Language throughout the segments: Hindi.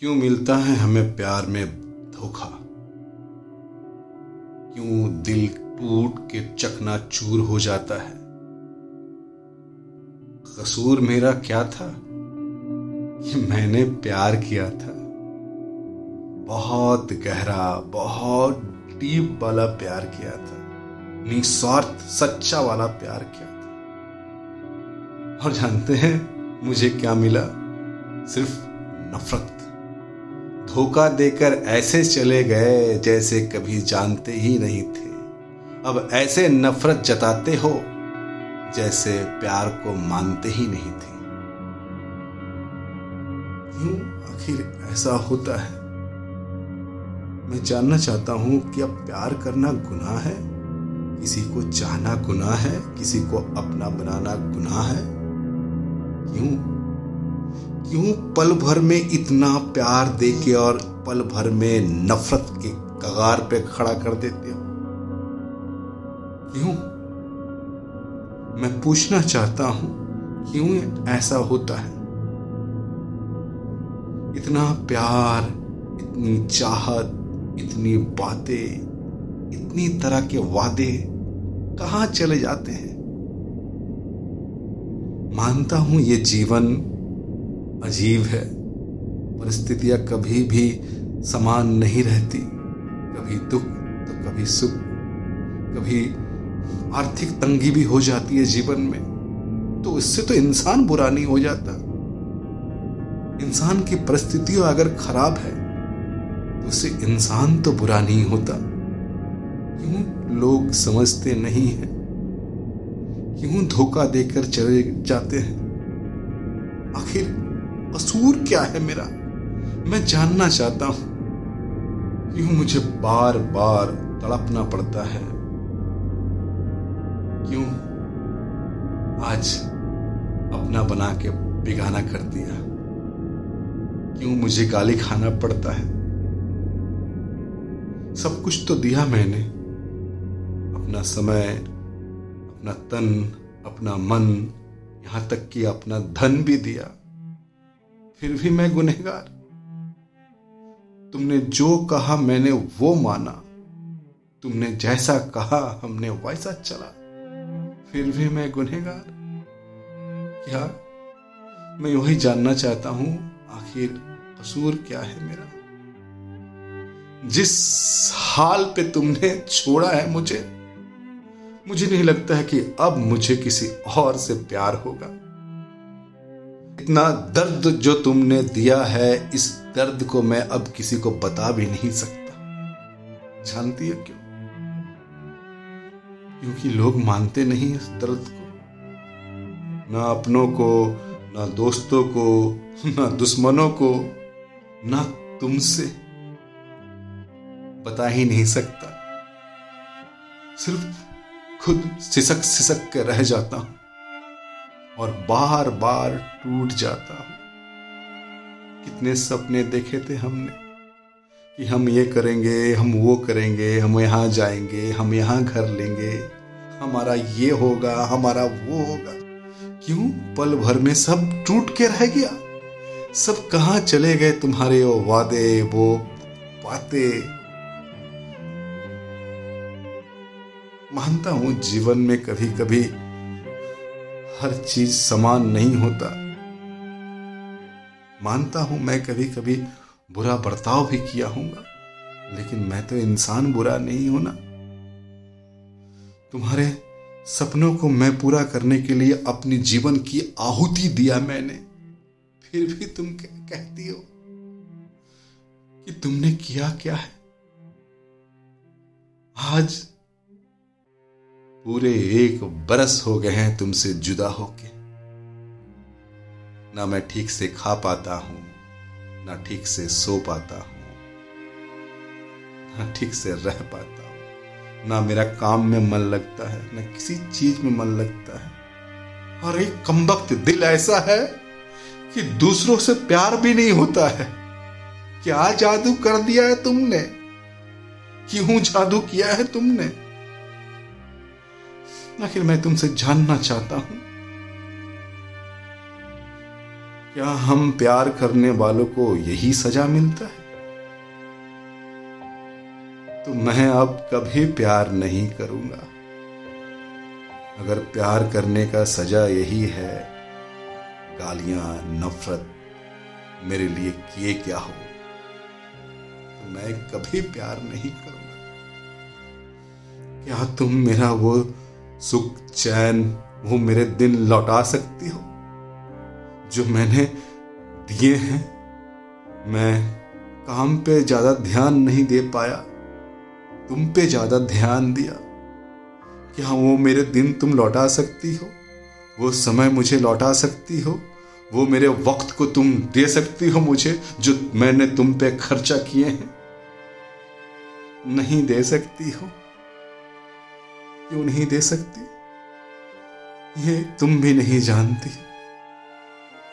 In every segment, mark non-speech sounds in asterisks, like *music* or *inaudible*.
क्यों मिलता है हमें प्यार में धोखा? क्यों दिल टूट के चकना चूर हो जाता है? कसूर मेरा क्या था? कि मैंने प्यार किया था। बहुत गहरा, बहुत डीप वाला प्यार किया था। निस्वार्थ, सच्चा वाला प्यार किया था। और जानते हैं मुझे क्या मिला? सिर्फ़ नफरत। धोखा देकर ऐसे चले गए जैसे कभी जानते ही नहीं थे। अब ऐसे नफरत जताते हो जैसे प्यार को मानते ही नहीं थे। क्यों आखिर ऐसा होता है? मैं जानना चाहता हूँ कि अब प्यार करना गुनाह है? किसी को चाहना गुनाह है? किसी को अपना बनाना गुनाह है? क्यों? क्यों पल भर में इतना प्यार दे के और पल भर में नफरत के कगार पे खड़ा कर देते हो। क्यों? मैं पूछना चाहता हूँ, क्यों ऐसा होता है? इतना प्यार, इतनी चाहत, इतनी बातें, इतनी तरह के वादे कहाँ चले जाते हैं? मानता हूँ ये जीवन अजीब है। परिस्थितियाँ कभी भी समान नहीं रहती। कभी दुख तो कभी सुख। कभी आर्थिक तंगी भी हो जाती है जीवन में। तो इससे तो इंसान बुरा नहीं हो जाता। इंसान की परिस्थितियाँ अगर खराब है तो उससे इंसान तो बुरा नहीं होता। क्यों लोग समझते नहीं है? क्यों धोखा देकर चले जाते हैं? आखिर कसूर क्या है मेरा? मैं जानना चाहता हूँ। क्यों मुझे बार बार तड़पना पड़ता है। क्यों? आज अपना बना के बिगाना कर दिया। क्यों मुझे गाली खाना पड़ता है? सब कुछ तो दिया मैंने। अपना समय, अपना तन, अपना मन, यहाँ तक कि अपना धन भी दिया। फिर भी मैं गुनहगार। तुमने जो कहा मैंने वो माना। तुमने जैसा कहा हमने वैसा चला। फिर भी मैं गुनहगार। क्या मैं वही जानना चाहता हूँ, आखिर कसूर क्या है मेरा? जिस हाल पे तुमने छोड़ा है मुझे मुझे नहीं लगता है कि अब मुझे किसी और से प्यार होगा। इतना दर्द जो तुमने दिया है, इस दर्द को मैं अब किसी को बता भी नहीं सकता। जानती है क्यों? क्योंकि लोग मानते नहीं इस दर्द को। ना अपनों को, ना दोस्तों को, ना दुश्मनों को, ना तुमसे बता ही नहीं सकता। सिर्फ़ खुद सिसक सिसक के रह जाता हूँ। और बार बार टूट जाता हूँ। कितने सपने देखे थे हमने कि हम ये करेंगे, हम वो करेंगे, हम यहाँ जाएँगे, हम यहाँ घर लेंगे, हमारा ये होगा, हमारा वो होगा। क्यों? पल भर में सब टूट के रह गया। सब कहा चले गए तुम्हारे वो वादे, वो बातें? मानता हूँ जीवन में कभी कभी हर चीज़ समान नहीं होता। मानता हूँ मैं कभी कभी बुरा बर्ताव भी किया होगा लेकिन मैं तो इंसान बुरा नहीं हूँ ना। तुम्हारे सपनों को मैं पूरा करने के लिए अपनी जीवन की आहुति दिया मैंने, फिर भी तुम क्या कहती हो कि तुमने किया क्या है? आज पूरे एक बरस हो गए हैं तुमसे जुदा होके। ना मैं ठीक से खा पाता हूँ, ना ठीक से सो पाता हूँ, ना ठीक से रह पाता हूँ। ना मेरा काम में मन लगता है, ना किसी चीज़ में मन लगता है। और एक कमबख्त दिल ऐसा है कि दूसरों से प्यार भी नहीं होता है क्या जादू कर दिया है तुमने क्यों जादू किया है तुमने। आखिर मैं तुमसे जानना चाहता हूँ। क्या हम प्यार करने वालों को यही सजा मिलता है? तो मैं अब कभी प्यार नहीं करूँगा। अगर प्यार करने का सजा यही है, गालियाँ, नफरत मेरे लिए किए क्या हो? तो मैं कभी प्यार नहीं करूँगा। क्या तुम मेरा वो सुख, चैन, वो मेरे दिन लौटा सकती हो। जो मैंने दिए हैं, मैं काम पे ज़्यादा ध्यान नहीं दे पाया, तुम पे ज़्यादा ध्यान दिया। क्या वो मेरे दिन तुम लौटा सकती हो? वो समय मुझे लौटा सकती हो? वो मेरे वक्त को तुम दे सकती हो मुझे, जो मैंने तुम पे खर्चा किए हैं? नहीं दे सकती हो? क्यों नहीं दे सकती? ये तुम भी नहीं जानती।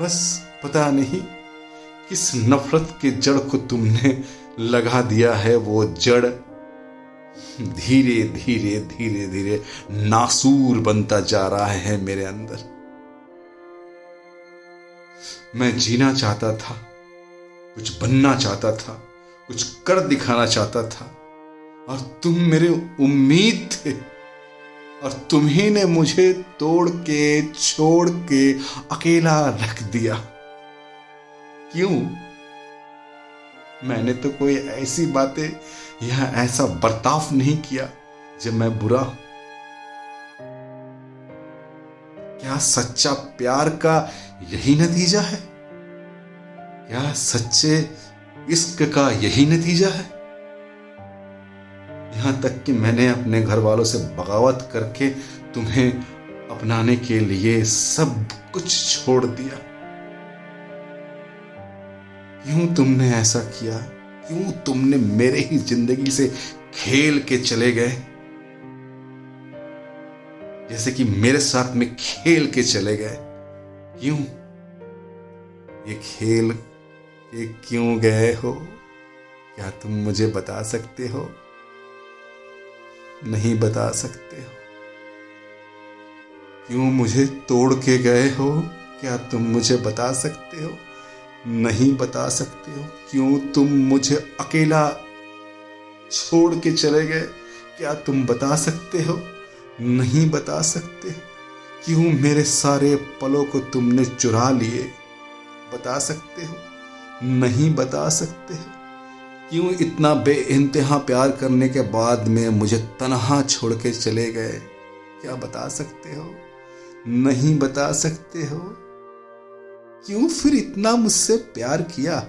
बस पता नहीं किस नफरत के जड़ को तुमने लगा दिया है वो जड़। धीरे धीरे धीरे धीरे नासूर बनता जा रहा है मेरे अंदर। मैं जीना चाहता था, कुछ बनना चाहता था, कुछ कर दिखाना चाहता था, और तुम मेरे उम्मीद थे। और तुम्ही ने मुझे तोड़ के, छोड़ के अकेला रख दिया। क्यों? मैंने तो कोई ऐसी बातें, या ऐसा बर्ताव नहीं किया जब मैं बुरा हूँ। क्या सच्चा प्यार का यही नतीजा है? क्या सच्चे इश्क का यही नतीजा है? यहाँ तक कि मैंने अपने घर वालों से बगावत करके तुम्हें अपनाने के लिए सब कुछ छोड़ दिया। क्यों तुमने ऐसा किया? क्यों तुमने मेरे ही ज़िंदगी से खेल के चले गए? जैसे कि मेरे साथ में खेल के चले गए। क्यों? ये खेल ये क्यों गए हो? क्या तुम मुझे बता सकते हो? नहीं बता सकते हो। क्यों मुझे तोड़ के गए हो? क्या तुम मुझे बता सकते हो? नहीं बता सकते हो। क्यों तुम मुझे अकेला छोड़ के चले गए? क्या तुम बता सकते हो? नहीं बता सकते। क्यों मेरे सारे पलों को तुमने चुरा लिए? बता सकते हो? नहीं बता सकते हो। क्यों इतना बे इंतहा प्यार करने के बाद में मुझे तनहा छोड़ के चले गए? क्या बता सकते हो? नहीं बता सकते हो? क्यों फिर इतना मुझसे प्यार किया?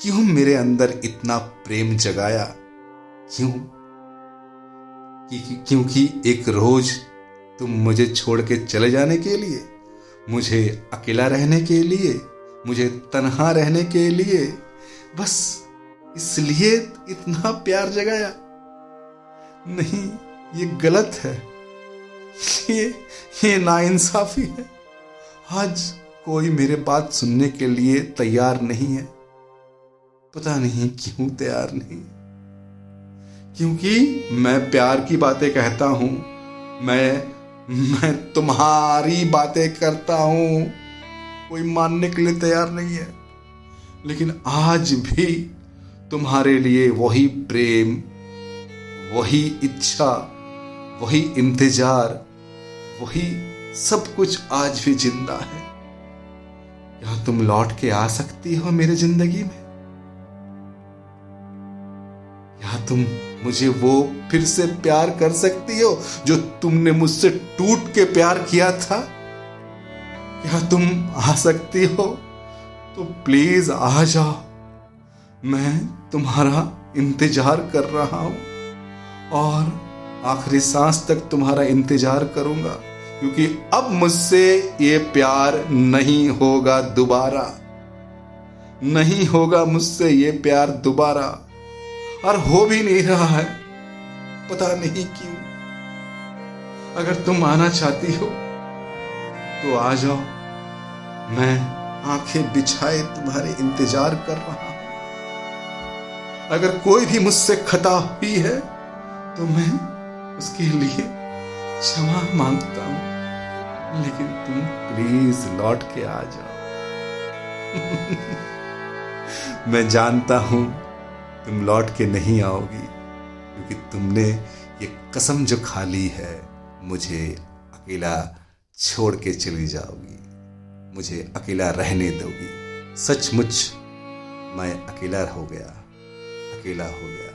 क्यों मेरे अंदर इतना प्रेम जगाया? क्यों? क्योंकि एक रोज तुम मुझे छोड़ के चले जाने के लिए, मुझे अकेला रहने के लिए, मुझे तनहा रहने के लिए, बस इसलिए इतना प्यार जगाया। नहीं, ये गलत है। ये ये नाइंसाफी है। आज कोई मेरे बात सुनने के लिए तैयार नहीं है। पता नहीं क्यों तैयार नहीं। क्योंकि मैं प्यार की बातें कहता हूँ। मैं मैं तुम्हारी बातें करता हूँ। कोई मानने के लिए तैयार नहीं है। लेकिन आज भी तुम्हारे लिए वही प्रेम, वही इच्छा, वही इंतज़ार, वही सब कुछ आज भी ज़िंदा है। क्या तुम लौट के आ सकती हो मेरे ज़िंदगी में? क्या तुम मुझे वो फिर से प्यार कर सकती हो जो तुमने मुझसे टूट के प्यार किया था? क्या तुम आ सकती हो? तो प्लीज़ आ जाओ। मैं तुम्हारा इंतज़ार कर रहा हूँ और आखिरी सांस तक तुम्हारा इंतज़ार करूँगा, क्योंकि अब मुझसे ये प्यार नहीं होगा दोबारा। नहीं होगा मुझसे ये प्यार दोबारा। और हो भी नहीं रहा है, पता नहीं क्यों। अगर तुम आना चाहती हो तो आ जाओ। मैं आँखें बिछाए तुम्हारे इंतज़ार कर रहा हूँ अगर कोई भी मुझसे खता हुई है तो मैं उसके लिए क्षमा माँगता हूँ। लेकिन तुम प्लीज़ लौट के आ जाओ। *laughs* मैं जानता हूँ तुम लौट के नहीं आओगी, क्योंकि तुमने ये कसम जो खा ली है, मुझे अकेला छोड़ के चली जाओगी। मुझे अकेला रहने दोगी। सचमुच मैं अकेला हो गया। अकेला हो गया।